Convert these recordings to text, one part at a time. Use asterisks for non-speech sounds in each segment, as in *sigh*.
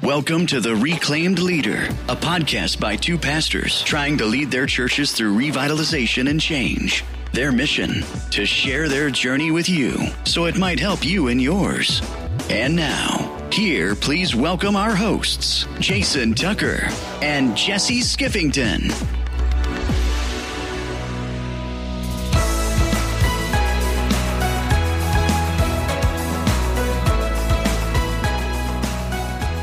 Welcome to The Reclaimed Leader, a podcast by two pastors trying to lead their churches through revitalization and change. Their mission to share their journey with you so it might help you in yours. And now, here, please welcome our hosts, Jason Tucker and Jesse Skiffington.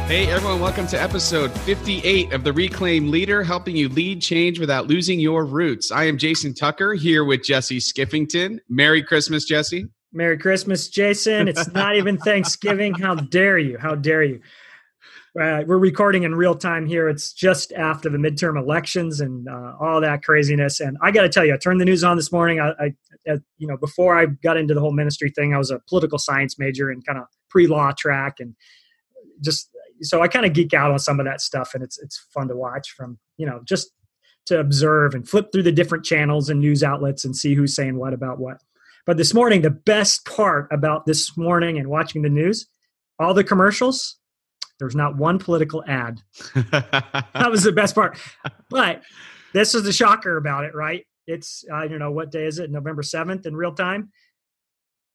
Hey everyone, welcome to episode 58 of The Reclaimed Leader, helping you lead change without losing your roots. I am Jason Tucker here with Jesse Skiffington. Merry Christmas, Jesse. Merry Christmas, Jason. It's not even *laughs* Thanksgiving. How dare you? How dare you? Uh, we're recording in real time here. It's just after the midterm elections and uh, all that craziness. And I got to tell you, I turned the news on this morning. I, I, you know, before I got into the whole ministry thing, I was a political science major and kind of pre-law track, and just so I kind of geek out on some of that stuff, and it's it's fun to watch from you know just to observe and flip through the different channels and news outlets and see who's saying what about what. But this morning, the best part about this morning and watching the news, all the commercials, there's not one political ad. *laughs* that was the best part. But this is the shocker about it, right? It's I don't know what day is it, November seventh in real time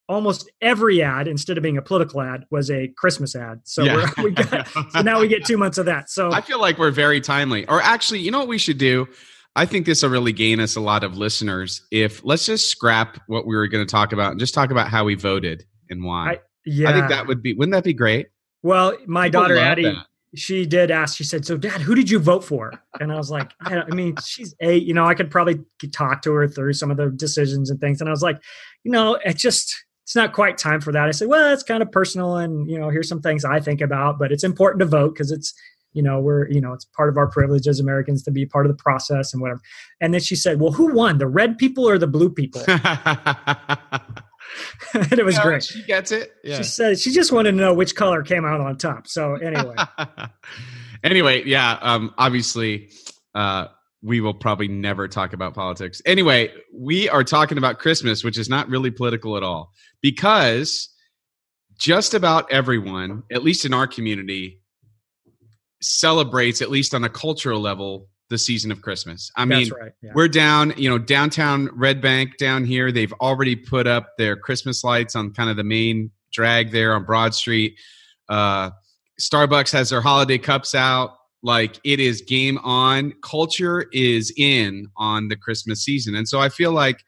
almost every ad instead of being a political ad was a christmas ad. So yeah. we got, so now we get two months of that. So i feel like we're very timely. Or actually you know what we should do? I think this will really gain us a lot of listeners if let's just scrap what we were going to talk about and just talk about how we voted and why. I, yeah i think that would be wouldn't that be great? Well my People daughter addie that. she did ask she said so dad who did you vote for? And i was like I, I mean she's eight you know i could probably talk to her through some of the decisions and things. And i was like you know it just it's not quite time for that. I said, well, it's kind of personal, and you know, here's some things I think about, but it's important to vote because it's you know we're you know it's part of our privilege as Americans to be part of the process and whatever. And then she said, well, who won, the red people or the blue people? *laughs* *laughs* and it was yeah, great. She gets it. Yeah. She said she just wanted to know which color came out on top. So anyway. *laughs* anyway, yeah. Um, obviously, uh, we will probably never talk about politics. Anyway, we are talking about Christmas, which is not really political at all, because just about everyone, at least in our community, celebrates, at least on a cultural level, the season of Christmas. I mean, right, yeah. we're down, you know, downtown Red Bank down here. They've already put up their Christmas lights on kind of the main drag there on Broad Street. Uh, Starbucks has their holiday cups out like it is game on. Culture is in on the christmas season. And so i feel like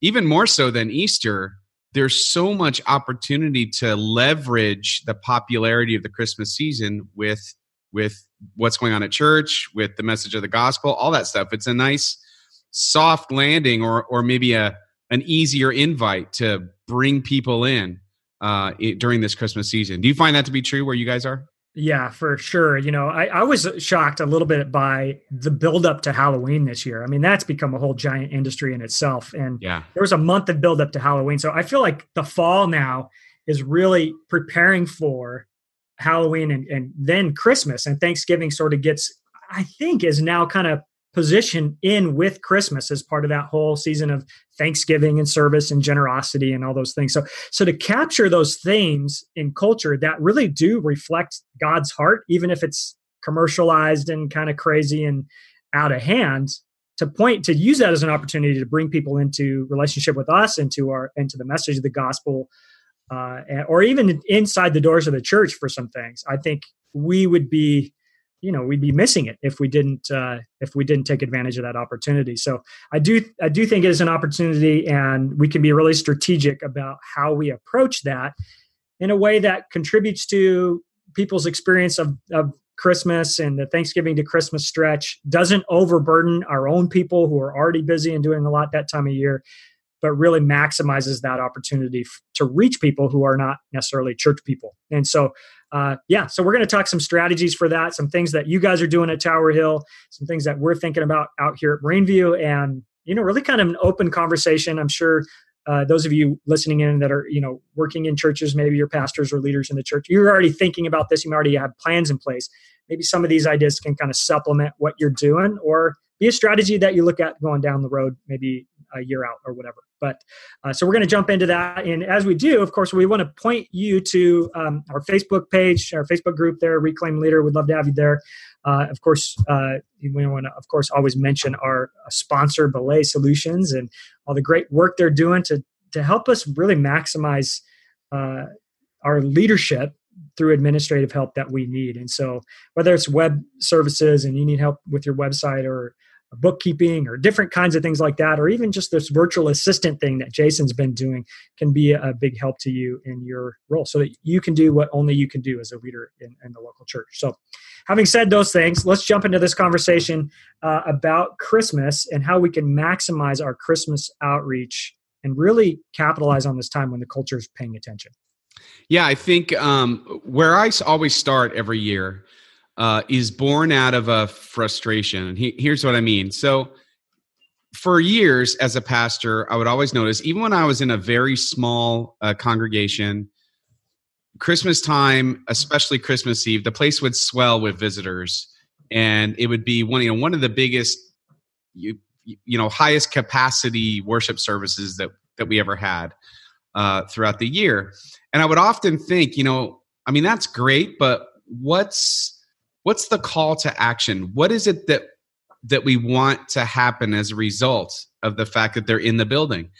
even more so than easter there's so much opportunity to leverage the popularity of the christmas season with with what's going on at church with the message of the gospel all that stuff. It's a nice soft landing or or maybe a an easier invite to bring people in uh, during this christmas season. Do you find that to be true where you guys are yeah, for sure. You know, I, I was shocked a little bit by the buildup to Halloween this year. I mean, that's become a whole giant industry in itself. And yeah, there was a month of buildup to Halloween. So I feel like the fall now is really preparing for Halloween and, and then Christmas and Thanksgiving sort of gets, I think, is now kind of position in with Christmas as part of that whole season of Thanksgiving and service and generosity and all those things. So, so to capture those themes in culture that really do reflect God's heart, even if it's commercialized and kind of crazy and out of hand, to point to use that as an opportunity to bring people into relationship with us, into our into the message of the gospel, uh, or even inside the doors of the church for some things. I think we would be you know we'd be missing it if we didn't uh, if we didn't take advantage of that opportunity. So i do i do think it is an opportunity and we can be really strategic about how we approach that in a way that contributes to people's experience of, of christmas and the thanksgiving to christmas stretch doesn't overburden our own people who are already busy and doing a lot that time of year but really maximizes that opportunity f- to reach people who are not necessarily church people. And so uh, yeah, so we're going to talk some strategies for that, some things that you guys are doing at Tower Hill, some things that we're thinking about out here at Greenview, and you know, really kind of an open conversation. I'm sure uh, those of you listening in that are you know working in churches, maybe you're pastors or leaders in the church, you're already thinking about this. You already have plans in place. Maybe some of these ideas can kind of supplement what you're doing, or be a strategy that you look at going down the road, maybe a year out or whatever. But uh, so we're going to jump into that. And as we do, of course, we want to point you to um, our Facebook page, our Facebook group there, Reclaimed Leader. We'd love to have you there. Uh, of course, uh, we want to, of course, always mention our uh, sponsor, Belay Solutions, and all the great work they're doing to to help us really maximize uh, our leadership through administrative help that we need. And so, whether it's web services and you need help with your website or bookkeeping or different kinds of things like that, or even just this virtual assistant thing that Jason's been doing, can be a big help to you in your role so that you can do what only you can do as a leader in, in the local church. So, having said those things, let's jump into this conversation uh, about Christmas and how we can maximize our Christmas outreach and really capitalize on this time when the culture is paying attention. Yeah, I think um, where I always start every year uh, is born out of a frustration. And he, here's what I mean. So, for years as a pastor, I would always notice, even when I was in a very small uh, congregation, Christmas time, especially Christmas Eve, the place would swell with visitors, and it would be one you know one of the biggest you you know highest capacity worship services that that we ever had uh, throughout the year. And I would often think, you know, I mean, that's great, but what's what's the call to action? What is it that that we want to happen as a result of the fact that they're in the building?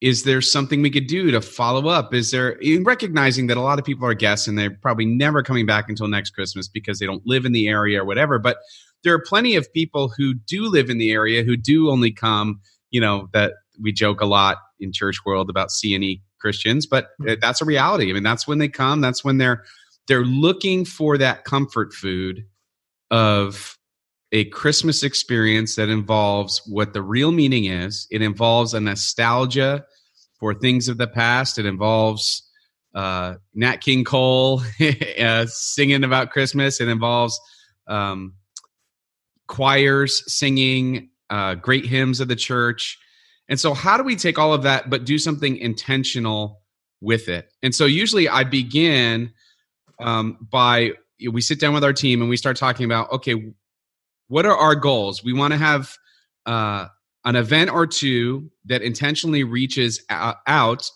Is there something we could do to follow up? Is there in recognizing that a lot of people are guests and they're probably never coming back until next Christmas because they don't live in the area or whatever, but there are plenty of people who do live in the area who do only come, you know, that we joke a lot in church world about CNE Christians, but mm-hmm. that's a reality. I mean, that's when they come. That's when they're they're looking for that comfort food of a Christmas experience that involves what the real meaning is. It involves a nostalgia for things of the past. It involves uh, Nat King Cole *laughs* uh, singing about Christmas. It involves um, choirs singing uh, great hymns of the church. And so, how do we take all of that, but do something intentional with it? And so, usually, I begin um, by we sit down with our team and we start talking about okay, what are our goals? We want to have uh, an event or two that intentionally reaches out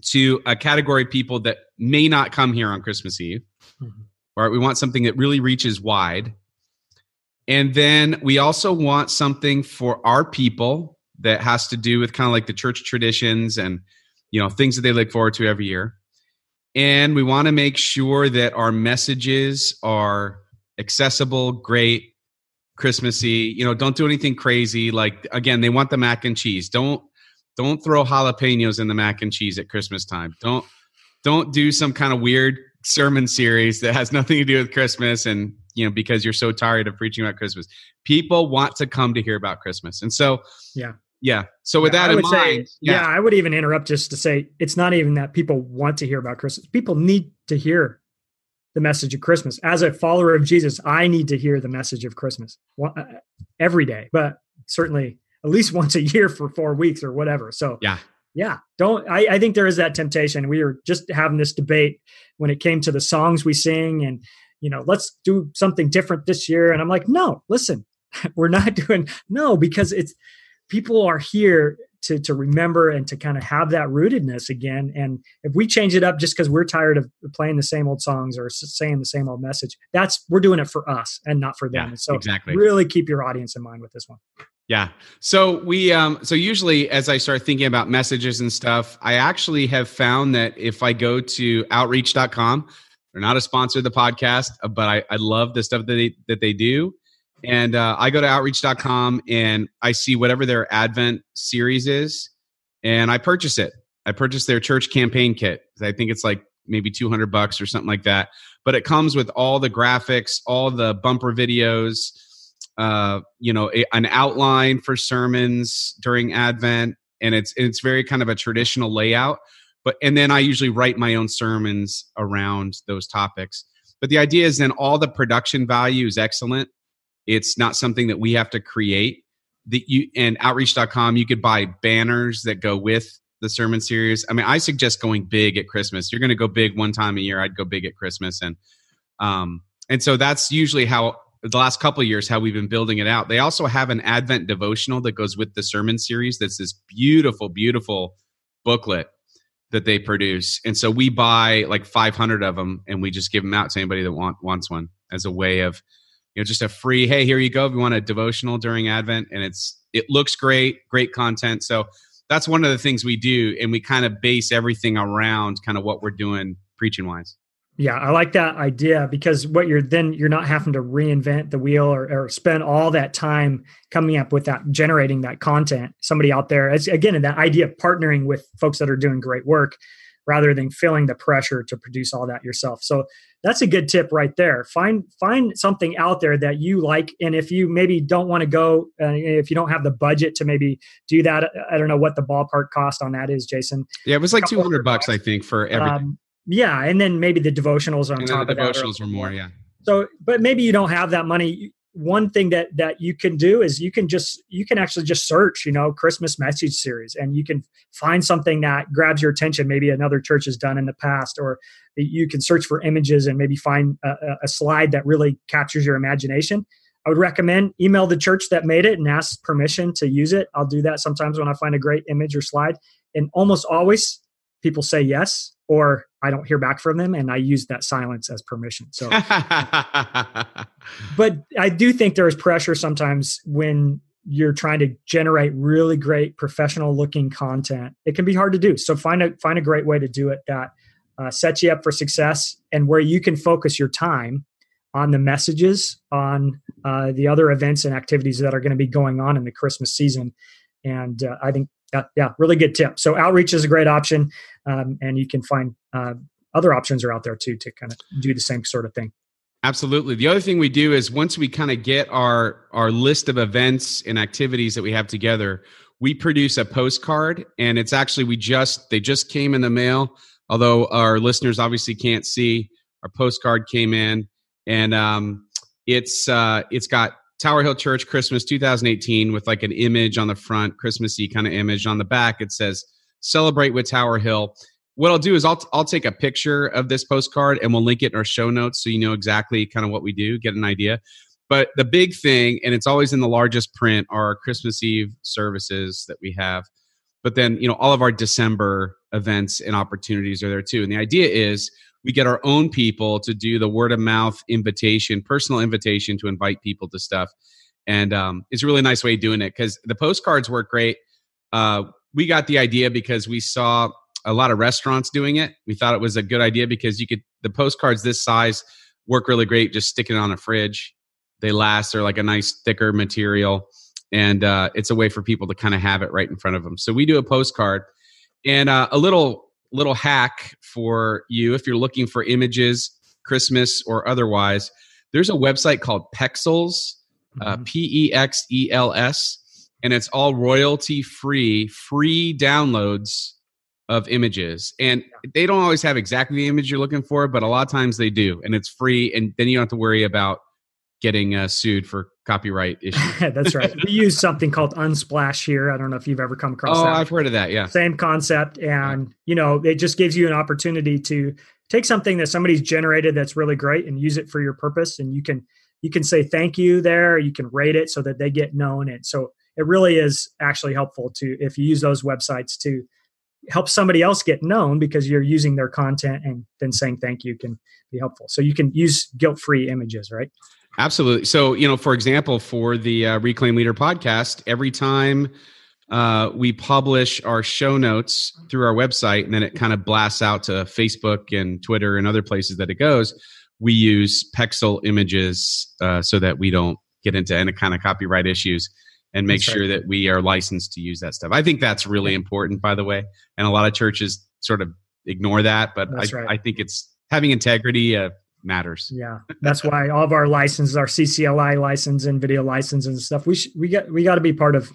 to a category of people that may not come here on Christmas Eve. Mm-hmm. Right? We want something that really reaches wide. And then we also want something for our people that has to do with kind of like the church traditions and you know things that they look forward to every year and we want to make sure that our messages are accessible great christmassy you know don't do anything crazy like again they want the mac and cheese. Don't don't throw jalapenos in the mac and cheese at christmas time. Don't don't do some kind of weird sermon series that has nothing to do with christmas and you know because you're so tired of preaching about christmas. People want to come to hear about christmas. And so yeah yeah. So with yeah, that in mind, say, yeah. yeah, I would even interrupt just to say it's not even that people want to hear about Christmas. People need to hear the message of Christmas. As a follower of Jesus, I need to hear the message of Christmas uh, every day, but certainly at least *laughs* once a year for four weeks or whatever. So yeah, yeah. Don't I, I think there is that temptation. We were just having this debate when it came to the songs we sing, and you know, let's do something different this year. And I'm like, no, listen, *laughs* we're not *laughs* doing no because it's people are here to to remember and to kind of have that rootedness again. And if we change it up just because we're tired of playing the same old songs or saying the same old message, that's we're doing it for us and not for them. Yeah, so exactly. really keep your audience in mind with this one. Yeah. So we um so usually as I start thinking about messages and stuff, I actually have found that if I go to outreach.com, they're not a sponsor of the podcast, but I, I love the stuff that they that they do. And uh, I go to outreach.com and I see whatever their Advent series is, and I purchase it. I purchase their church campaign kit. I think it's like maybe 200 bucks or something like that. But it comes with all the graphics, all the bumper videos, uh, you know, a, an outline for sermons during Advent, and it's it's very kind of a traditional layout. But and then I usually write my own sermons around those topics. But the idea is then all the production value is excellent it's not something that we have to create. That you and outreach.com, you could buy banners that go with the sermon series. I mean, I suggest going big at Christmas. You're going to go big one time a year. I'd go big at Christmas, and um, and so that's usually how the last couple years how we've been building it out. They also have an Advent devotional that goes with the sermon series. That's this beautiful, beautiful booklet that they produce, and so we buy like 500 of them, and we just give them out to anybody that want, wants one as a way of, you know, just a free. Hey, here you go. If you want a devotional during Advent, and it's it looks great, great content. So that's one of the things we do, and we kind of base everything around kind of what we're doing preaching wise. Yeah, I like that idea because what you're then you're not having to reinvent the wheel or, or spend all that time coming up with that generating that content. Somebody out there, as again, that idea of partnering with folks that are doing great work rather than feeling the pressure to produce all that yourself. So that's a good tip right there. Find find something out there that you like, and if you maybe don't want to go, uh, if you don't have the budget to maybe do that, I don't know what the ballpark cost on that is, Jason. Yeah, it was like two hundred bucks, I think, for everything. Um, yeah, and then maybe the devotionals on and top the of that. The devotionals are more, yeah. So, but maybe you don't have that money. One thing that that you can do is you can just you can actually just search, you know, Christmas message series, and you can find something that grabs your attention. Maybe another church has done in the past, or you can search for images and maybe find a, a slide that really captures your imagination. I would recommend email the church that made it and ask permission to use it. I'll do that sometimes when I find a great image or slide, and almost always people say yes or I don't hear back from them and I use that silence as permission. So *laughs* but I do think there is pressure sometimes when you're trying to generate really great professional looking content. It can be hard to do. So find a find a great way to do it that uh, sets you up for success and where you can focus your time on the messages on uh, the other events and activities that are going to be going on in the Christmas season. And uh, I think yeah, yeah, really good tip. So outreach is a great option, um, and you can find uh, other options are out there too to kind of do the same sort of thing. Absolutely. The other thing we do is once we kind of get our our list of events and activities that we have together, we produce a postcard, and it's actually we just they just came in the mail. Although our listeners obviously can't see, our postcard came in, and um, it's uh, it's got Tower Hill Church Christmas 2018 with like an image on the front, Christmassy kind of image. On the back, it says "Celebrate with Tower Hill." What I'll do is I'll I'll take a picture of this postcard and we'll link it in our show notes so you know exactly kind of what we do, get an idea. But the big thing, and it's always in the largest print, are our Christmas Eve services that we have. But then, you know, all of our December events and opportunities are there too. And the idea is we get our own people to do the word of mouth invitation, personal invitation to invite people to stuff. And um, it's a really nice way of doing it because the postcards work great. Uh, we got the idea because we saw a lot of restaurants doing it. We thought it was a good idea because you could, the postcards this size work really great just sticking it on a fridge. They last, they're like a nice thicker material. And uh, it's a way for people to kind of have it right in front of them. So we do a postcard. And uh, a little little hack for you if you're looking for images, Christmas or otherwise. There's a website called Pexels, uh, mm-hmm. P E X E L S, and it's all royalty free, free downloads of images. And they don't always have exactly the image you're looking for, but a lot of times they do, and it's free. And then you don't have to worry about getting uh, sued for copyright *laughs* issues. That's right. we use something called Unsplash here. I don't know if you've ever come across oh, that. I've heard of that. Yeah. Same concept. And, you know, it just gives you an opportunity to take something that somebody's generated that's really great and use it for your purpose. And you can, you can say thank you there. You can rate it so that they get known. And so it really is actually helpful to, if you use those websites to help somebody else get known because you're using their content and then saying thank you can be helpful. So you can use guilt free images, right? Absolutely. So, you know, for example, for the uh, Reclaimed Leader podcast, every time uh, we publish our show notes through our website and then it kind of blasts out to Facebook and Twitter and other places that it goes, we use Pexel images uh, so that we don't get into any kind of copyright issues and make that's sure right. that we are licensed to use that stuff. I think that's really important, by the way. And a lot of churches sort of ignore that, but I, right. I, think it's having integrity, uh, matters. Yeah, that's why all of our licenses, our CCLI license and video license and stuff, we sh- we got we got to be part of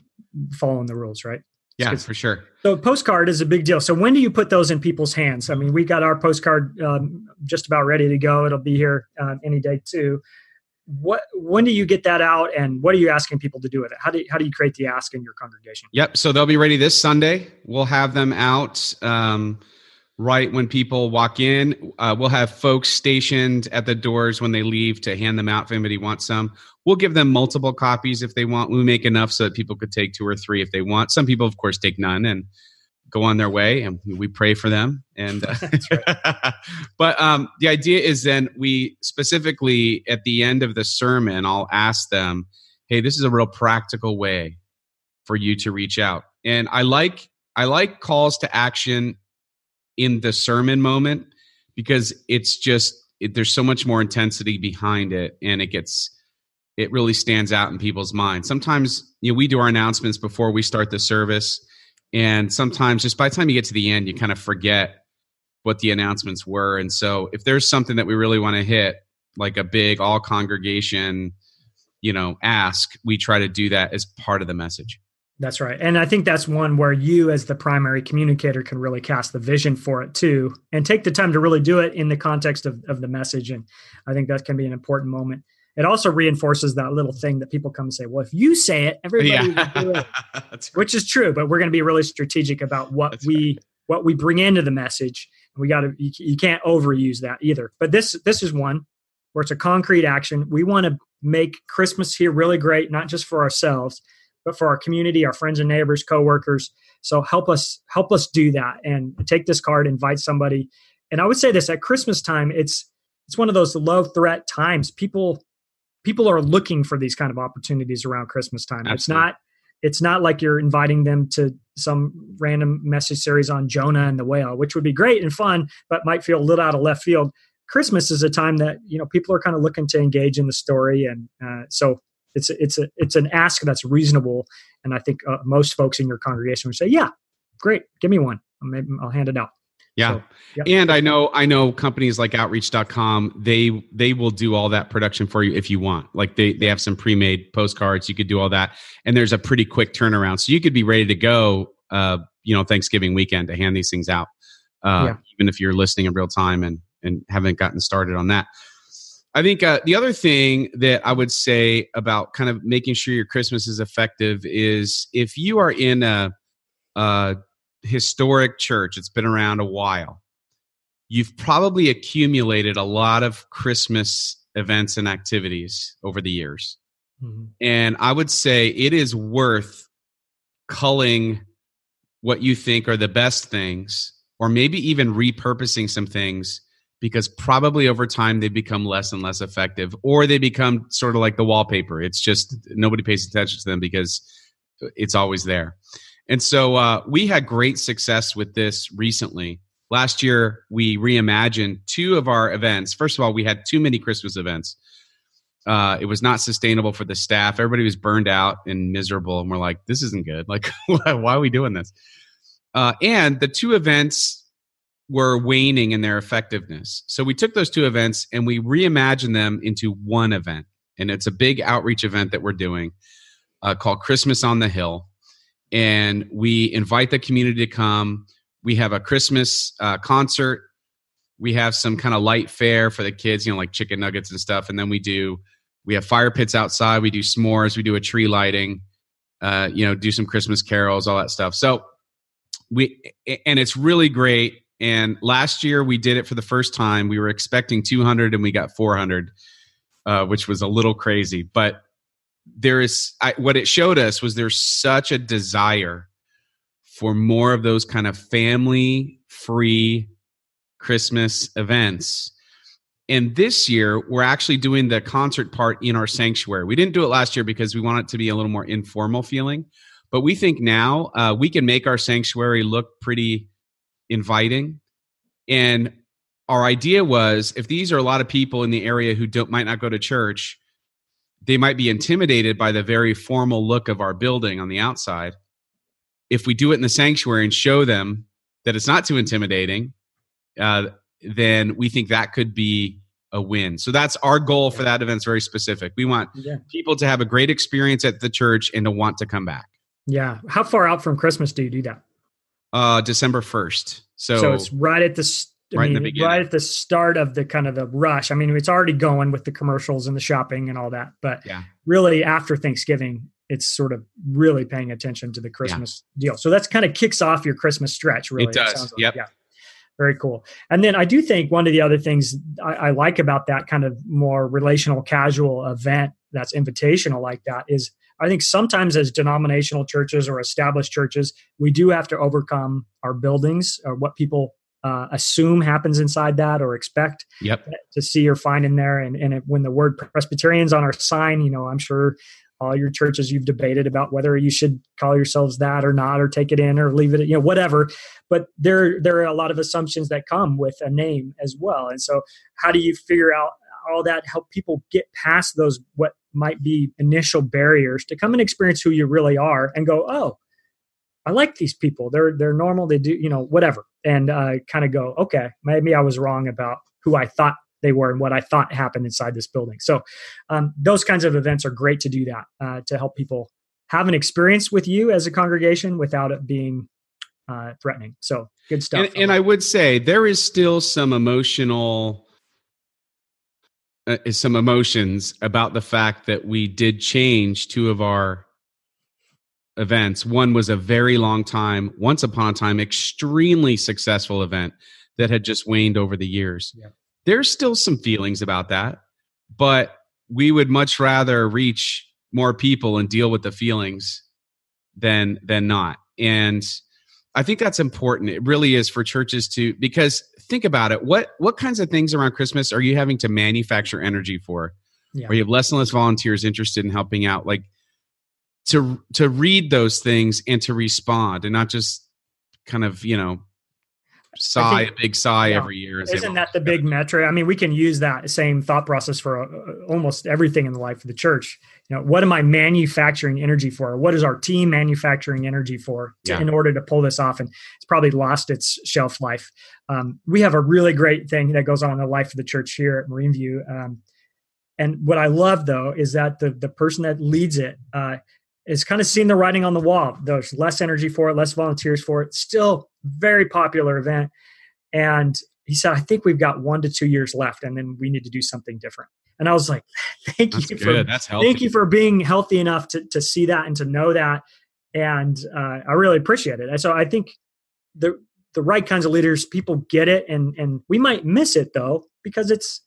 following the rules, right? Yeah, for sure. So postcard is a big deal. So when do you put those in people's hands? I mean, we got our postcard um, just about ready to go. It'll be here um, any day too. What when do you get that out, and what are you asking people to do with it? How do you, how do you create the ask in your congregation? Yep. So they'll be ready this Sunday. We'll have them out. Um, right when people walk in. Uh, we'll have folks stationed at the doors when they leave to hand them out if anybody wants some. We'll give them multiple copies if they want. We make enough so that people could take two or three if they want. Some people, of course, take none and go on their way, and we pray for them. And uh, *laughs* *laughs* but um, the idea is then we specifically at the end of the sermon, I'll ask them, "Hey, this is a real practical way for you to reach out." And I like I like calls to action in the sermon moment because it's just it, there's so much more intensity behind it and it gets it really stands out in people's minds. Sometimes you know we do our announcements before we start the service and sometimes just by the time you get to the end you kind of forget what the announcements were. And so if there's something that we really want to hit like a big all congregation you know ask we try to do that as part of the message that's right. And I think that's one where you, as the primary communicator, can really cast the vision for it too and take the time to really do it in the context of, of the message. And I think that can be an important moment. It also reinforces that little thing that people come and say, well, if you say it, everybody yeah. will do it. *laughs* Which is true, but we're going to be really strategic about what that's we right. what we bring into the message. We got to you, you can't overuse that either. But this this is one where it's a concrete action. We want to make Christmas here really great, not just for ourselves, but for our community, our friends and neighbors, coworkers. So help us help us do that and take this card, invite somebody. And I would say this at Christmas time, it's it's one of those low threat times. People people are looking for these kind of opportunities around Christmas time. Absolutely. It's not it's not like you're inviting them to some random message series on Jonah and the whale, which would be great and fun, but might feel a little out of left field. Christmas is a time that you know people are kind of looking to engage in the story, and uh, so it's it's a it's an ask that's reasonable, and I think uh, most folks in your congregation would say, "Yeah, great, give me one. Maybe I'll hand it out." Yeah. So, yeah. And I know I know companies like outreach.com, they they will do all that production for you if you want. Like they they have some pre-made postcards, you could do all that. And there's a pretty quick turnaround. So you could be ready to go uh, you know, Thanksgiving weekend to hand these things out. Uh, yeah. even if you're listening in real time and and haven't gotten started on that. I think uh, the other thing that I would say about kind of making sure your Christmas is effective is if you are in a, a historic church, it's been around a while, you've probably accumulated a lot of Christmas events and activities over the years. Mm-hmm. And I would say it is worth culling what you think are the best things, or maybe even repurposing some things because probably over time they become less and less effective or they become sort of like the wallpaper. It's just nobody pays attention to them because it's always there. And so uh, we had great success with this recently. Last year we reimagined two of our events. First of all we had too many christmas events. Uh, it was not sustainable for the staff. Everybody was burned out and miserable and we're like this isn't good. Like *laughs* why are we doing this? Uh, and the two events were waning in their effectiveness. So we took those two events and we reimagined them into one event. And it's a big outreach event that we're doing uh, called Christmas on the Hill. And we invite the community to come. We have a Christmas uh, concert. We have some kind of light fare for the kids, you know, like chicken nuggets and stuff. And then we do, we have fire pits outside. We do s'mores. We do a tree lighting, uh, you know, do some Christmas carols, all that stuff. So we, and it's really great and last year we did it for the first time. We were expecting 200 and we got 400, uh, which was a little crazy. But there is I, what it showed us was there's such a desire for more of those kind of family free Christmas events. And this year, we're actually doing the concert part in our sanctuary. We didn't do it last year because we want it to be a little more informal feeling. But we think now uh, we can make our sanctuary look pretty inviting. And our idea was if these are a lot of people in the area who don't might not go to church, they might be intimidated by the very formal look of our building on the outside. If we do it in the sanctuary and show them that it's not too intimidating, uh, then we think that could be a win. So that's our goal for that event. It's very specific. We want yeah. people to have a great experience at the church and to want to come back. Yeah. How far out from Christmas do you do that? Uh, December first. So, so it's right at the I right, mean, right at the start of the kind of the rush. I mean, it's already going with the commercials and the shopping and all that, but yeah. really after Thanksgiving, it's sort of really paying attention to the Christmas yeah. deal. So that's kind of kicks off your Christmas stretch. Really, it does. It like, yeah. very cool. And then I do think one of the other things I, I like about that kind of more relational, casual event that's invitational like that is I think sometimes as denominational churches or established churches, we do have to overcome our buildings or what people uh, assume happens inside that or expect yep. to see or find in there. And, and it, when the word Presbyterians on our sign, you know, I'm sure all your churches you've debated about whether you should call yourselves that or not, or take it in or leave it, you know, whatever. But there, there are a lot of assumptions that come with a name as well. And so, how do you figure out all that? Help people get past those what might be initial barriers to come and experience who you really are, and go, oh, I like these people. They're they're normal. They do, you know, whatever, and uh, kind of go, okay, maybe I was wrong about who I thought they were and what I thought happened inside this building. So um, those kinds of events are great to do that uh, to help people have an experience with you as a congregation without it being uh, threatening. So good stuff. And, and I would say there is still some emotional. Uh, some emotions about the fact that we did change two of our events. One was a very long time, once upon a time, extremely successful event that had just waned over the years. Yeah there's still some feelings about that, but we would much rather reach more people and deal with the feelings than than not. And I think that's important. It really is for churches to because think about it. What what kinds of things around Christmas are you having to manufacture energy for? Yeah. Where you have less and less volunteers interested in helping out, like to to read those things and to respond, and not just kind of you know sigh, think, a big sigh yeah, every year. Isn't that the big metric? I mean, we can use that same thought process for uh, almost everything in the life of the church. You know, what am I manufacturing energy for? What is our team manufacturing energy for to, yeah. in order to pull this off? And it's probably lost its shelf life. Um, we have a really great thing that goes on in the life of the church here at Marine View. Um, and what I love though is that the the person that leads it uh, is kind of seen the writing on the wall. There's less energy for it, less volunteers for it. Still very popular event. And he said, I think we've got one to two years left, and then we need to do something different. And I was like, *laughs* thank That's you good. for That's healthy. thank you for being healthy enough to to see that and to know that. And uh, I really appreciate it. And so I think the the right kinds of leaders, people get it, and and we might miss it though because it's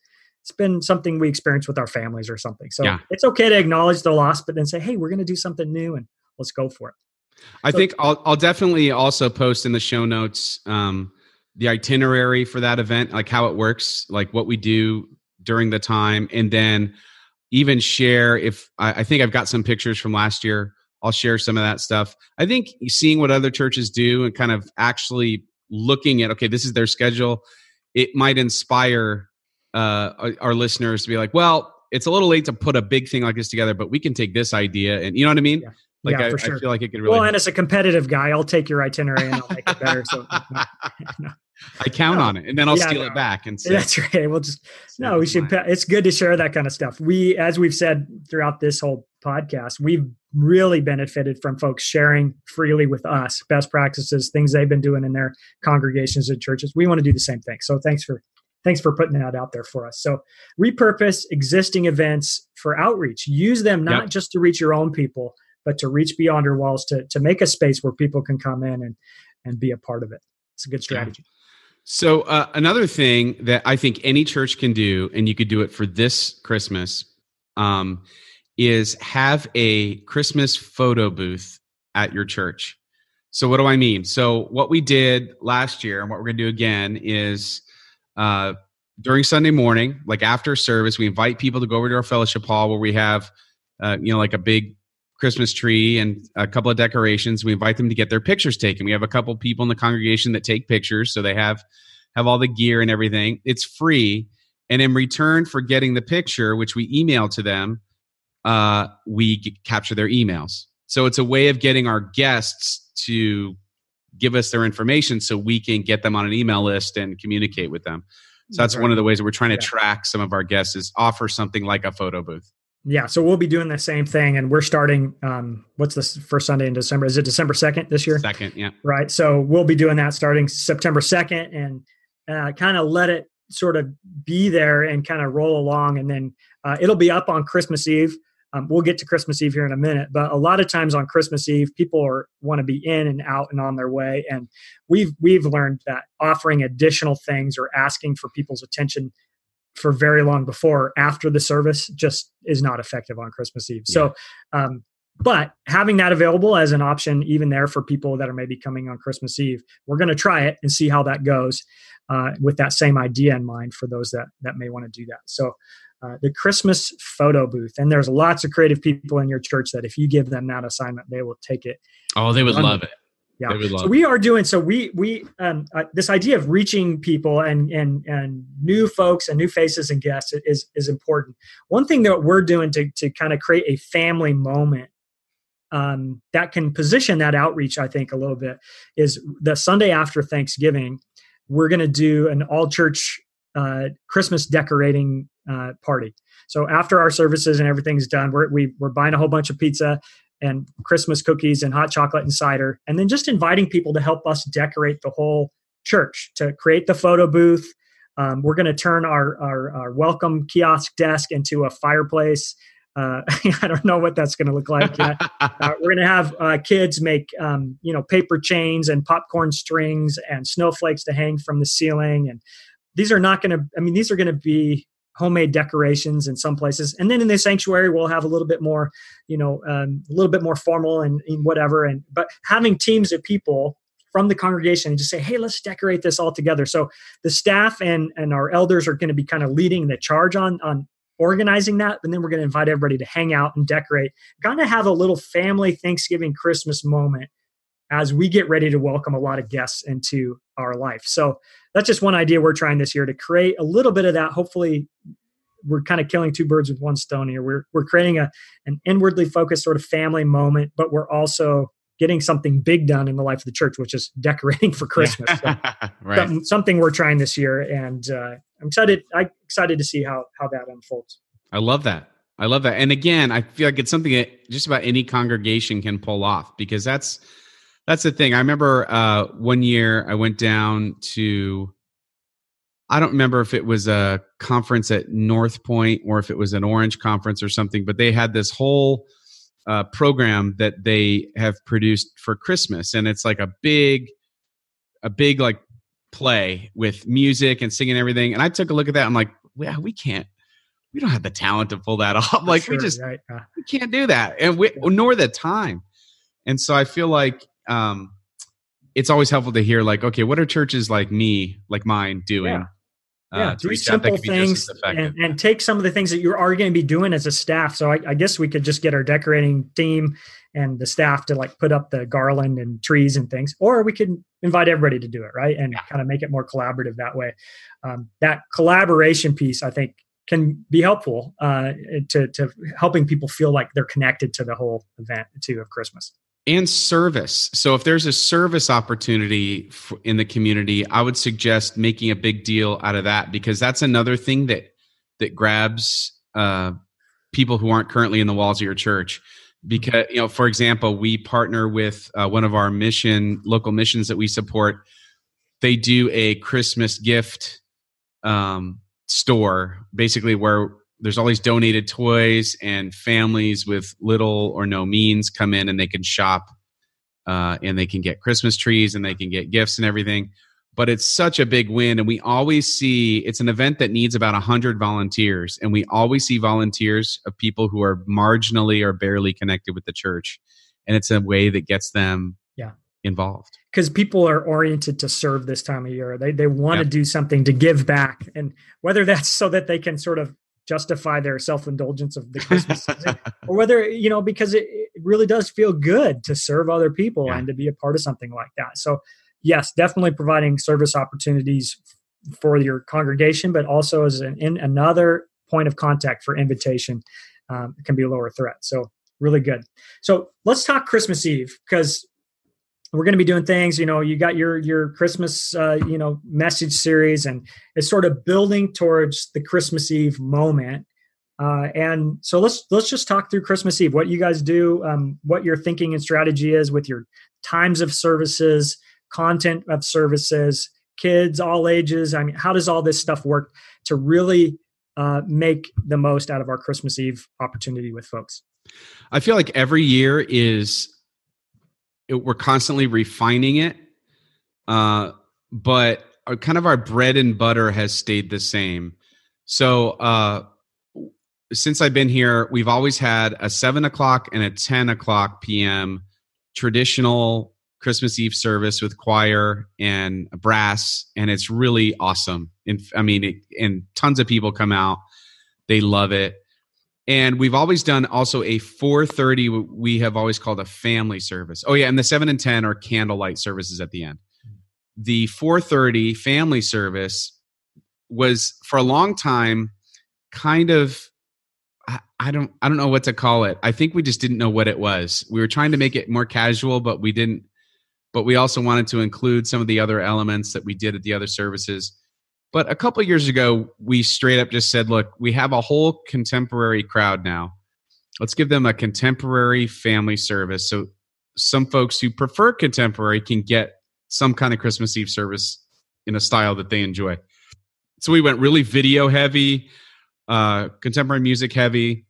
it's been something we experience with our families or something. So yeah. it's okay to acknowledge the loss, but then say, hey, we're going to do something new and let's go for it. I so, think I'll, I'll definitely also post in the show notes um, the itinerary for that event, like how it works, like what we do during the time, and then even share if I, I think I've got some pictures from last year. I'll share some of that stuff. I think seeing what other churches do and kind of actually looking at okay, this is their schedule. It might inspire uh, our listeners to be like, well, it's a little late to put a big thing like this together, but we can take this idea and you know what I mean? Yeah. Like yeah, I, for sure. I feel like it could really. Well, and as a competitive guy, I'll take your itinerary and I'll make it better. So *laughs* no. I count no. on it, and then I'll yeah, steal it back and *laughs* say, "That's right." We'll just no. We should. It's good to share that kind of stuff. We, as we've said throughout this whole podcast, we've really benefited from folks sharing freely with us best practices, things they've been doing in their congregations and churches. We want to do the same thing. So thanks for thanks for putting that out there for us. So repurpose existing events for outreach. Use them not yep. just to reach your own people, but to reach beyond your walls to, to make a space where people can come in and, and be a part of it. It's a good strategy. Yeah. So uh, another thing that I think any church can do, and you could do it for this Christmas, um, is have a Christmas photo booth at your church. So what do I mean? So what we did last year and what we're going to do again is uh, during Sunday morning, like after service, we invite people to go over to our fellowship hall where we have, uh, you know, like a big Christmas tree and a couple of decorations. We invite them to get their pictures taken. We have a couple people in the congregation that take pictures, so they have have all the gear and everything. It's free, and in return for getting the picture, which we email to them, uh, we capture their emails. So it's a way of getting our guests to give us their information so we can get them on an email list and communicate with them. So that's right. one of the ways that we're trying to yeah. track some of our guests is offer something like a photo booth. Yeah, so we'll be doing the same thing, and we're starting. Um, what's the first Sunday in December? Is it December second this year? Second, yeah. Right. So we'll be doing that starting September second, and uh, kind of let it sort of be there and kind of roll along, and then uh, it'll be up on Christmas Eve. Um, we'll get to Christmas Eve here in a minute, but a lot of times on Christmas Eve, people are want to be in and out and on their way, and we've we've learned that offering additional things or asking for people's attention for very long before after the service just is not effective on Christmas Eve. Yeah. So, um, but having that available as an option, even there for people that are maybe coming on Christmas Eve, we're going to try it and see how that goes uh, with that same idea in mind for those that that may want to do that. So uh, the Christmas photo booth. And there's lots of creative people in your church that if you give them that assignment, they will take it. Oh, they would love it. Yeah. So we are doing so. We we um, uh, this idea of reaching people and and and new folks and new faces and guests is is important. One thing that we're doing to to kind of create a family moment um, that can position that outreach, I think, a little bit is the Sunday after Thanksgiving. We're going to do an all church uh, Christmas decorating uh, party. So after our services and everything's done, we're, we, we're buying a whole bunch of pizza and Christmas cookies and hot chocolate and cider, and then just inviting people to help us decorate the whole church to create the photo booth. Um, we're going to turn our, our, our welcome kiosk desk into a fireplace. Uh, *laughs* I don't know what that's going to look like yet. *laughs* uh, we're going to have uh, kids make, um, you know, paper chains and popcorn strings and snowflakes to hang from the ceiling. And these are not going to. I mean, these are going to be homemade decorations in some places and then in the sanctuary we'll have a little bit more you know um, a little bit more formal and, and, whatever and but having teams of people from the congregation and just say hey let's decorate this all together so the staff and and our elders are going to be kind of leading the charge on on organizing that and then we're going to invite everybody to hang out and decorate kind of have a little family thanksgiving christmas moment as we get ready to welcome a lot of guests into our life. So that's just one idea we're trying this year to create a little bit of that. Hopefully, we're kind of killing two birds with one stone here. We're we're creating a an inwardly focused sort of family moment, but we're also getting something big done in the life of the church, which is *laughs* decorating for Christmas. So *laughs* right. something, something, we're trying this year, and uh, I'm excited. I'm excited to see how how that unfolds. I love that. I love that. And again, I feel like it's something that just about any congregation can pull off because that's that's the thing. I remember uh, one year I went down to, I don't remember if it was a conference at North Point or if it was an Orange conference or something, but they had this whole uh, program that they have produced for Christmas, and it's like a big, a big like play with music and singing and everything. And I took a look at that. I'm like, yeah, we can't we don't have the talent to pull that *laughs* off. Like sure, we just right. we can't do that, and we nor the time. And so I feel like um, it's always helpful to hear like, okay, what are churches like me, like mine, doing? Yeah. Uh, yeah, do simple things and, and, take some of the things that you're already going to be doing as a staff. So I, I, guess we could just get our decorating team and the staff to like put up the garland and trees and things, or we could invite everybody to do it, right? And yeah. kind of make it more collaborative that way. Um, that collaboration piece, I think, can be helpful uh, to to helping people feel like they're connected to the whole event too of Christmas and service. So if there's a service opportunity in the community, I would suggest making a big deal out of that because that's another thing that that grabs uh, people who aren't currently in the walls of your church. Because you know, for example, we partner with uh, one of our mission local missions that we support. They do a Christmas gift um, store, basically where there's all these donated toys and families with little or no means come in and they can shop uh, and they can get christmas trees and they can get gifts and everything. But it's such a big win and we always see it's an event that needs about 100 volunteers and we always see volunteers of people who are marginally or barely connected with the church and it's a way that gets them yeah. involved. Because people are oriented to serve this time of year. They, they want to do something to give back and whether that's so that they can sort of justify their self-indulgence of the christmas *laughs* season or whether you know because it, it, really does feel good to serve other people yeah. and to be a part of something like that. So yes definitely providing service opportunities for your congregation but also as an in another point of contact for invitation um, can be a lower threat. So really good. So let's talk christmas eve because we're going to be doing things you know you got your your christmas uh, you know message series and it's sort of building towards the christmas eve moment uh, and so let's let's just talk through christmas eve what you guys do um, what your thinking and strategy is with your times of services content of services kids all ages i mean how does all this stuff work to really uh, make the most out of our Christmas Eve opportunity with folks? I feel like every year is it, we're constantly refining it, uh, but our, kind of our bread and butter has stayed the same. So uh, since I've been here, we've always had a seven o'clock and a ten o'clock p.m. traditional Christmas Eve service with choir and brass, and it's really awesome. And I mean, it, and tons of people come out; they love it. And we've always done also a 4:30. We have always called a family service. Oh yeah, and the seven and ten are candlelight services at the end. The 4:30 family service was for a long time kind of I don't I don't know what to call it. I think we just didn't know what it was. We were trying to make it more casual, but we didn't but we also wanted to include some of the other elements that we did at the other services. But a couple years ago, we straight up just said, look, we have a whole contemporary crowd now. Let's give them a contemporary family service. So some folks who prefer contemporary can get some kind of Christmas Eve service in a style that they enjoy. So we went really video heavy, uh, contemporary music heavy,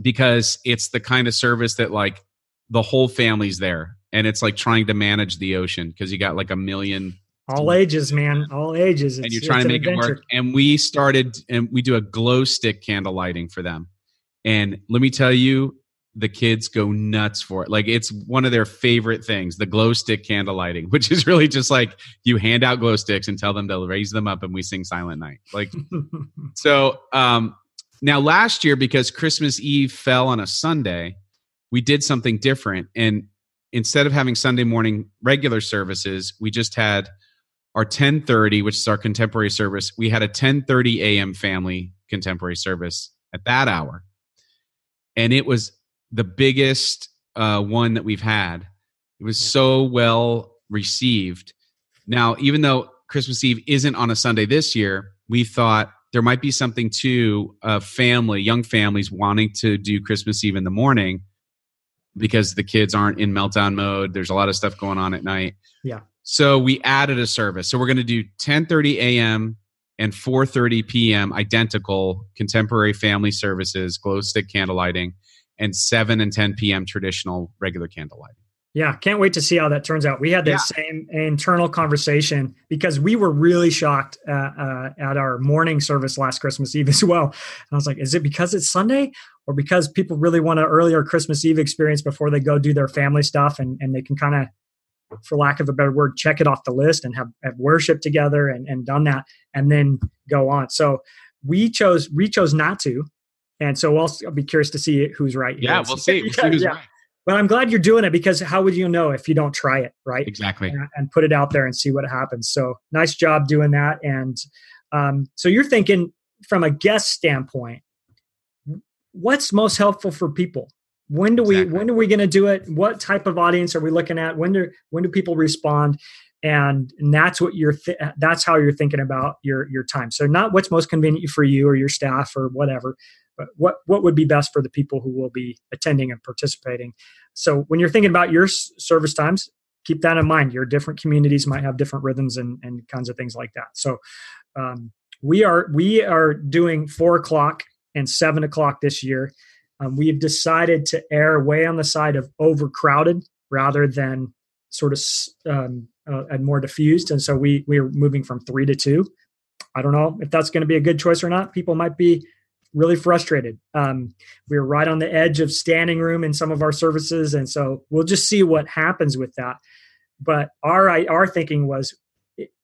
because it's the kind of service that like the whole family's there and it's like trying to manage the ocean because you got like a million all ages man. All ages. It's, and you're trying to make adventure. it work. and we started and we do a glow stick candle lighting for them. And let me tell you the kids go nuts for it. Like it's one of their favorite things the glow stick candle lighting *laughs* which is really just like you hand out glow sticks and tell them to raise them up and we sing silent night. Like *laughs* so um now last year because christmas eve fell on a sunday we did something different. And instead of having Sunday morning regular services, we just had our 1030, which is our contemporary service. We had a 1030 a.m. family contemporary service at that hour. And it was the biggest uh, one that we've had. It was yeah. so well received. Now, even though Christmas Eve isn't on a Sunday this year, we thought there might be something to a family, young families wanting to do Christmas Eve in the morning because the kids aren't in meltdown mode. There's a lot of stuff going on at night. Yeah. So we added a service. So we're going to do 10:30 a.m. and 4:30 p.m. identical contemporary family services, glow stick candle lighting, and 7 and 10 p.m. traditional regular candle lighting. Yeah, can't wait to see how that turns out. We had that yeah. same internal conversation because we were really shocked uh, uh, at our morning service last Christmas Eve *laughs* as well. And I was like, is it because it's Sunday or because people really want an earlier Christmas Eve experience before they go do their family stuff and, and they can kind of, for lack of a better word, check it off the list and have, have worship together and, and done that and then go on. So we chose we chose not to. And so I'll, I'll be curious to see who's right. Here. Yeah, we'll see. We'll *laughs* see who's yeah. right. But I'm glad you're doing it because how would you know if you don't try it, right? Exactly. And, and put it out there and see what happens. So nice job doing that. And um, so you're thinking from a guest standpoint, what's most helpful for people? When do we when are we going to do it? What type of audience are we looking at? When do when do people respond? And, and that's what you're th- that's how you're thinking about your your time. So not what's most convenient for you or your staff or whatever, but what what would be best for the people who will be attending and participating so when you're thinking about your service times keep that in mind your different communities might have different rhythms and, and kinds of things like that so um, we are we are doing four o'clock and seven o'clock this year um, we've decided to err way on the side of overcrowded rather than sort of um, uh, and more diffused and so we we're moving from three to two i don't know if that's going to be a good choice or not people might be really frustrated. Um, we are right on the edge of standing room in some of our services, and so we'll just see what happens with that. But our our thinking was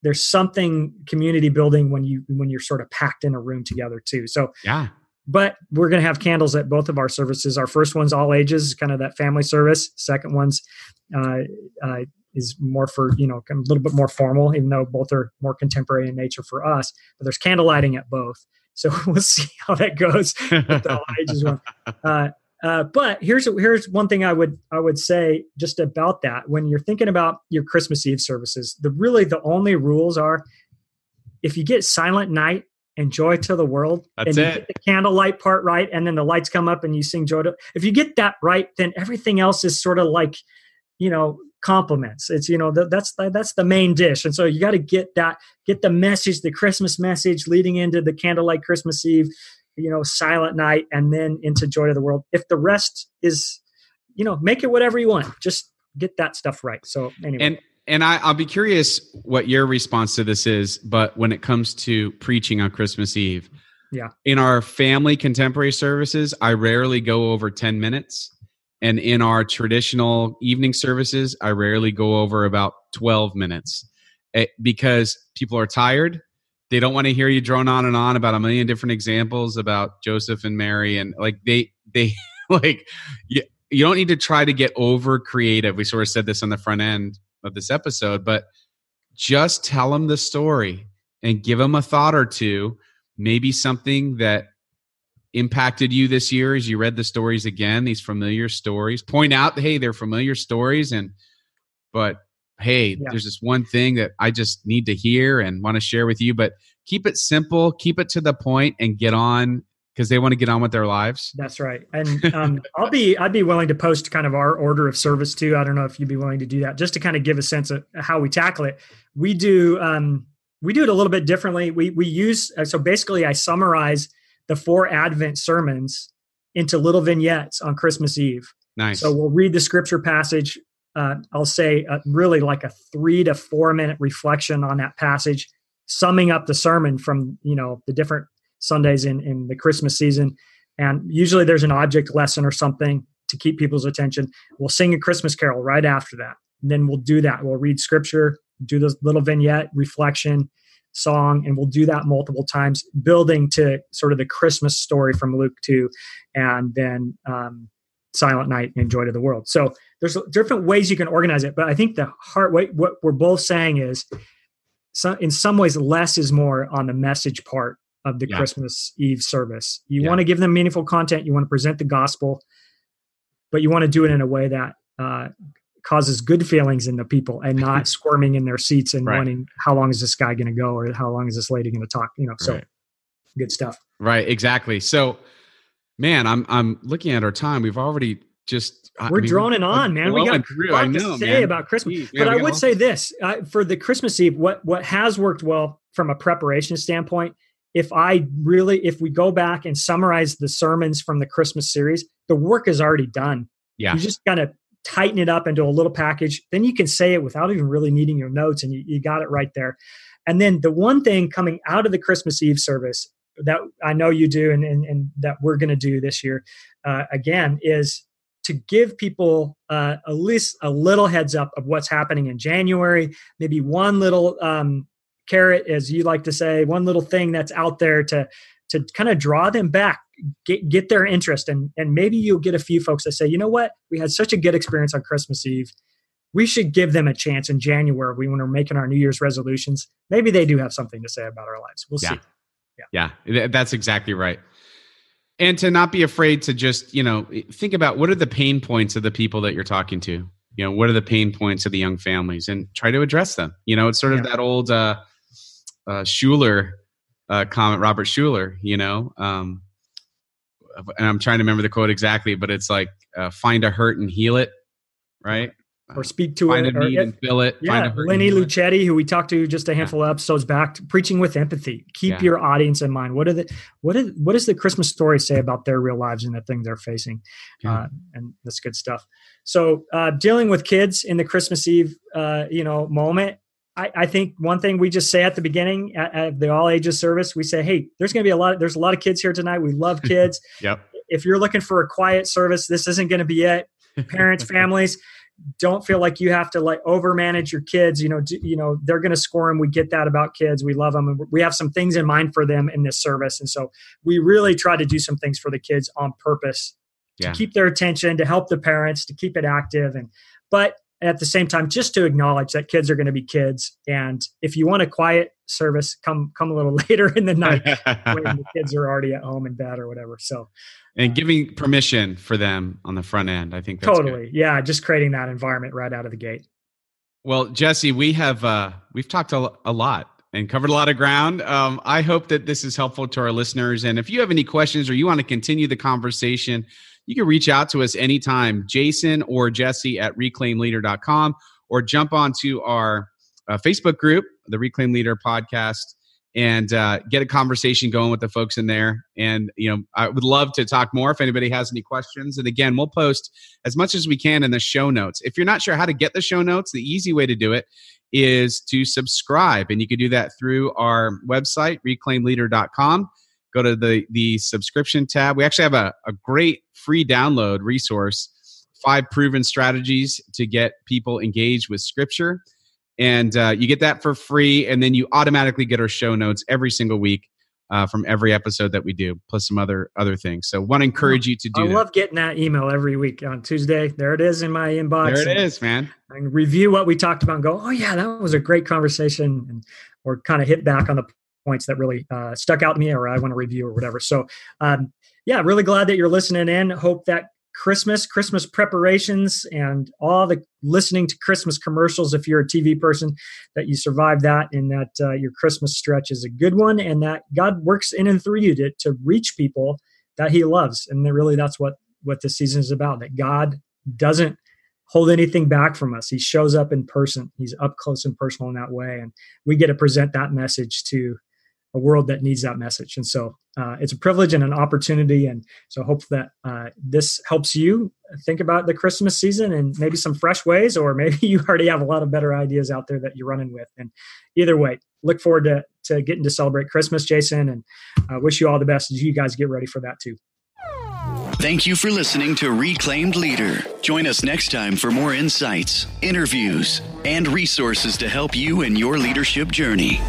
there's something community building when you when you're sort of packed in a room together too. So yeah. But we're going to have candles at both of our services. Our first one's all ages, kind of that family service. Second one's uh, uh, is more for you know a little bit more formal, even though both are more contemporary in nature for us. But there's candle lighting at both. So *laughs* we'll see how that goes. ages one. *laughs* Uh, uh, but here's here's one thing I would I would say just about that. When you're thinking about your Christmas Eve services, the really the only rules are if you get Silent Night and Joy to the World, That's and you it. get the candlelight part right, and then the lights come up and you sing Joy to. If you get that right, then everything else is sort of like, you know, compliments. It's you know th- that's that's the main dish, and so you got to get that get the message, the Christmas message, leading into the candlelight Christmas Eve, you know, Silent Night, and then into Joy to the World. If the rest is, you know, make it whatever you want. Just get that stuff right. So anyway, and and I, I'll be curious what your response to this is. But when it comes to preaching on Christmas Eve, yeah, in our family contemporary services, I rarely go over ten minutes and in our traditional evening services, I rarely go over about 12 minutes eh, because people are tired. They don't want to hear you drone on and on about a million different examples about Joseph and Mary. And like they, they, *laughs* like, you, you don't need to try to get over creative. We sort of said this on the front end of this episode, but just tell them the story and give them a thought or two, maybe something that impacted you this year as you read the stories again these familiar stories point out hey they're familiar stories and but hey yeah. there's this one thing that i just need to hear and want to share with you but keep it simple keep it to the point and get on because they want to get on with their lives that's right and um, *laughs* i'll be i'd be willing to post kind of our order of service too i don't know if you'd be willing to do that just to kind of give a sense of how we tackle it we do um, we do it a little bit differently we we use uh, so basically i summarize the four Advent sermons into little vignettes on Christmas Eve. Nice. So we'll read the scripture passage. Uh, I'll say uh, really like a three to four minute reflection on that passage, summing up the sermon from you know the different Sundays in in the Christmas season. And usually there's an object lesson or something to keep people's attention. We'll sing a Christmas carol right after that. And then we'll do that. We'll read scripture, do this little vignette reflection, song and we'll do that multiple times building to sort of the christmas story from luke 2 and then um, silent night and joy to the world so there's different ways you can organize it but i think the heart what we're both saying is so in some ways less is more on the message part of the yeah. christmas eve service you yeah. want to give them meaningful content you want to present the gospel but you want to do it in a way that uh, causes good feelings in the people and *laughs* not squirming in their seats and right. wanting how long is this guy going to go or how long is this lady going to talk you know so right. good stuff right exactly so man i'm i'm looking at our time we've already just we're I mean, droning on man we got a lot know, to say man. about christmas Jeez, but i would say this uh, for the christmas eve what what has worked well from a preparation standpoint if i really if we go back and summarize the sermons from the christmas series the work is already done yeah you just kind of tighten it up into a little package. Then you can say it without even really needing your notes, and you, you got it right there. And then the one thing coming out of the Christmas Eve service that I know you do and, and, and that we're going to do this year uh, again is to give people uh, at least a little heads up of what's happening in January, maybe one little um, carrot, as you like to say, one little thing that's out there to to kind of draw them back get get their interest. And and maybe you'll get a few folks that say you know what? We had such a good experience on christmas eve. We should give them a chance in january when we're making our new year's resolutions. Maybe they do have something to say about our lives. We'll yeah. see. Yeah. Yeah. That's exactly right. And to not be afraid to just you know think about what are the pain points of the people that you're talking to? You know what are the pain points of the young families? And try to address them. You know it's sort of yeah. that old uh uh schuller uh, comment, Robert Schuller, you know, um, and I'm trying to remember the quote exactly, but it's like uh, find a hurt and heal it, right? Or speak to find it. a need or, and fill it. Yeah, Lenny Luchetti, who we talked to just a handful yeah. of episodes back, preaching with empathy. Keep yeah. your audience in mind. What are the what is what does the Christmas story say about their real lives and the thing they're facing? Yeah. Uh, and that's good stuff. So uh, dealing with kids in the Christmas Eve, uh, you know, moment I, I, think one thing we just say at the beginning at, at the all ages service, we say, "Hey, there's going to be a lot. Of, there's a lot of kids here tonight. We love *laughs* kids. yep. If you're looking for a quiet service, this isn't going to be it. Parents, *laughs* families, don't feel like you have to like overmanage your kids. You know, do, you know they're going to score them. We get that about kids. We love them, and we have some things in mind for them in this service. And so we really try to do some things for the kids on purpose yeah. to keep their attention, to help the parents, to keep it active. And but at the same time just to acknowledge that kids are going to be kids. And if you want a quiet service come come a little *laughs* later in the night when the kids are already at home in bed or whatever. So and giving permission for them on the front end i think totally good. yeah just creating that environment right out of the gate. Well jesse we have uh we've talked a, a lot and covered a lot of ground. Um i hope that this is helpful to our listeners. And if you have any questions or you want to continue the conversation you can reach out to us anytime, Jason or Jesse at reclaimedleader.com, or jump onto our uh, Facebook group, the Reclaimed Leader podcast, and uh, get a conversation going with the folks in there. And you know, I would love to talk more if anybody has any questions. And again, we'll post as much as we can in the show notes. If you're not sure how to get the show notes, the easy way to do it is to subscribe, and you can do that through our website, reclaimedleader.com. Go to the the subscription tab. We actually have a, a great free download resource five proven strategies to get people engaged with scripture and uh, you get that for free and then you automatically get our show notes every single week uh, from every episode that we do plus some other other things so want to encourage you to do i that. love getting that email every week on tuesday there it is in my inbox there it is man i review what we talked about and go oh yeah that was a great conversation and, or kind of hit back on the points that really uh, stuck out to me or i want to review or whatever so um, yeah really glad that you're listening in hope that Christmas, Christmas preparations, and all the listening to Christmas commercials. If you're a TV person, that you survive that and that uh, your Christmas stretch is a good one, and that God works in and through you to, to reach people that He loves. And really, that's what what this season is about. That God doesn't hold anything back from us. He shows up in person. He's up close and personal in that way, and we get to present that message to a world that needs that message. And so uh, it's a privilege and an opportunity. And so hope that uh, this helps you think about the Christmas season and maybe some fresh ways, or maybe *laughs* you already have a lot of better ideas out there that you're running with. And either way, look forward to, to getting to celebrate Christmas, Jason, and uh, wish you all the best as you guys get ready for that too. Thank you for listening to Reclaimed Leader. Join us next time for more insights, interviews, and resources to help you in your leadership journey.